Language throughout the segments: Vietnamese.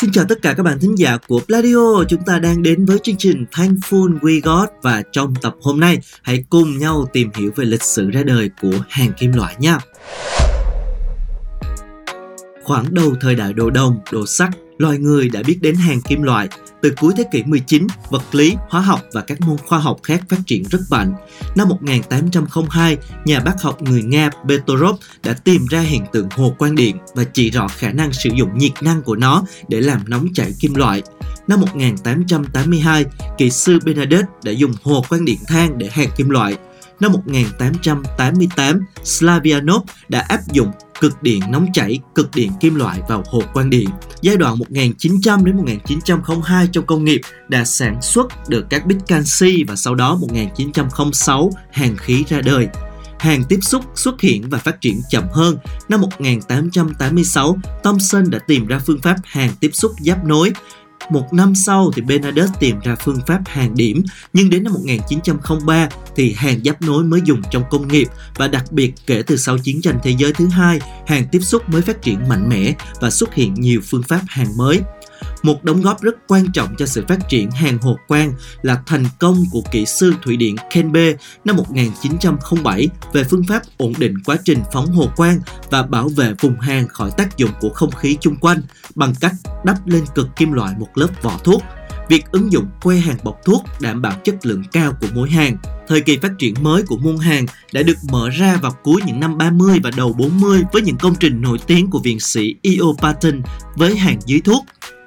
Xin chào tất cả các bạn thính giả của Pladio. Chúng ta đang đến với chương trình Thankful We Got. Và trong tập hôm nay, hãy cùng nhau tìm hiểu về lịch sử ra đời của hàng kim loại nha. Khoảng đầu thời đại đồ đồng, đồ sắt loài người đã biết đến hàng kim loại. Từ cuối thế kỷ 19, vật lý, hóa học và các môn khoa học khác phát triển rất mạnh. Năm 1802, nhà bác học người Nga Petrov đã tìm ra hiện tượng hồ quang điện và chỉ rõ khả năng sử dụng nhiệt năng của nó để làm nóng chảy kim loại. Năm 1882, kỹ sư Bernadette đã dùng hồ quang điện than để hàn kim loại. Năm 1888, Slavianov đã áp dụng cực điện nóng chảy, cực điện kim loại vào hồ quang điện. Giai đoạn 1900 đến 1902 trong công nghiệp đã sản xuất được các bít canxi và sau đó 1906 hàng khí ra đời. Hàng tiếp xúc xuất hiện và phát triển chậm hơn. Năm 1886, Thomson đã tìm ra phương pháp hàng tiếp xúc giáp nối một năm sau thì Bernadette tìm ra phương pháp hàng điểm, nhưng đến năm 1903 thì hàng giáp nối mới dùng trong công nghiệp và đặc biệt kể từ sau chiến tranh thế giới thứ hai, hàng tiếp xúc mới phát triển mạnh mẽ và xuất hiện nhiều phương pháp hàng mới. Một đóng góp rất quan trọng cho sự phát triển hàng hồ quang là thành công của kỹ sư thủy điện Kenbe năm 1907 về phương pháp ổn định quá trình phóng hồ quang và bảo vệ vùng hàng khỏi tác dụng của không khí chung quanh bằng cách đắp lên cực kim loại một lớp vỏ thuốc. Việc ứng dụng que hàng bọc thuốc đảm bảo chất lượng cao của mỗi hàng. Thời kỳ phát triển mới của môn hàng đã được mở ra vào cuối những năm 30 và đầu 40 với những công trình nổi tiếng của viện sĩ E.O. Patton với hàng dưới thuốc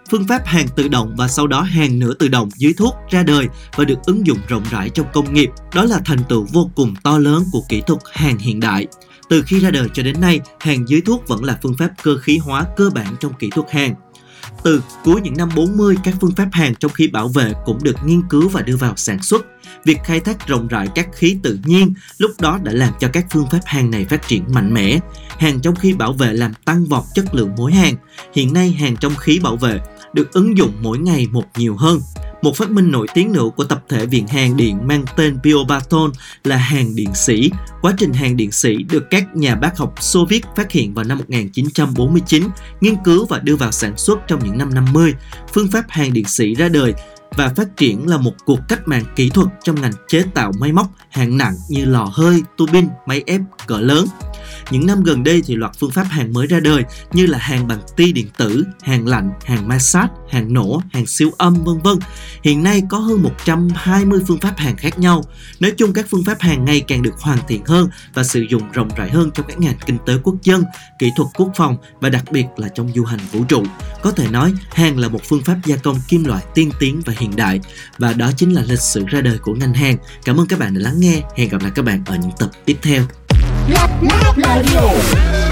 phương pháp hàng tự động và sau đó hàng nửa tự động dưới thuốc ra đời và được ứng dụng rộng rãi trong công nghiệp. Đó là thành tựu vô cùng to lớn của kỹ thuật hàng hiện đại. Từ khi ra đời cho đến nay, hàng dưới thuốc vẫn là phương pháp cơ khí hóa cơ bản trong kỹ thuật hàng. Từ cuối những năm 40, các phương pháp hàng trong khí bảo vệ cũng được nghiên cứu và đưa vào sản xuất. Việc khai thác rộng rãi các khí tự nhiên lúc đó đã làm cho các phương pháp hàng này phát triển mạnh mẽ. Hàng trong khí bảo vệ làm tăng vọt chất lượng mối hàng. Hiện nay hàng trong khí bảo vệ được ứng dụng mỗi ngày một nhiều hơn. Một phát minh nổi tiếng nữa của tập thể viện hàng điện mang tên Biobaton là hàng điện sĩ. Quá trình hàng điện sĩ được các nhà bác học Xô Viết phát hiện vào năm 1949, nghiên cứu và đưa vào sản xuất trong những năm 50. Phương pháp hàng điện sĩ ra đời và phát triển là một cuộc cách mạng kỹ thuật trong ngành chế tạo máy móc hạng nặng như lò hơi, tua bin, máy ép cỡ lớn. Những năm gần đây thì loạt phương pháp hàn mới ra đời như là hàn bằng ti điện tử, hàn lạnh, hàn massage, hàn nổ, hàn siêu âm vân vân. Hiện nay có hơn 120 phương pháp hàn khác nhau. Nói chung các phương pháp hàn ngày càng được hoàn thiện hơn và sử dụng rộng rãi hơn trong các ngành kinh tế quốc dân, kỹ thuật quốc phòng và đặc biệt là trong du hành vũ trụ. Có thể nói hàn là một phương pháp gia công kim loại tiên tiến và hiện đại và đó chính là lịch sử ra đời của ngành hàng. Cảm ơn các bạn đã lắng nghe. Hẹn gặp lại các bạn ở những tập tiếp theo. Mario.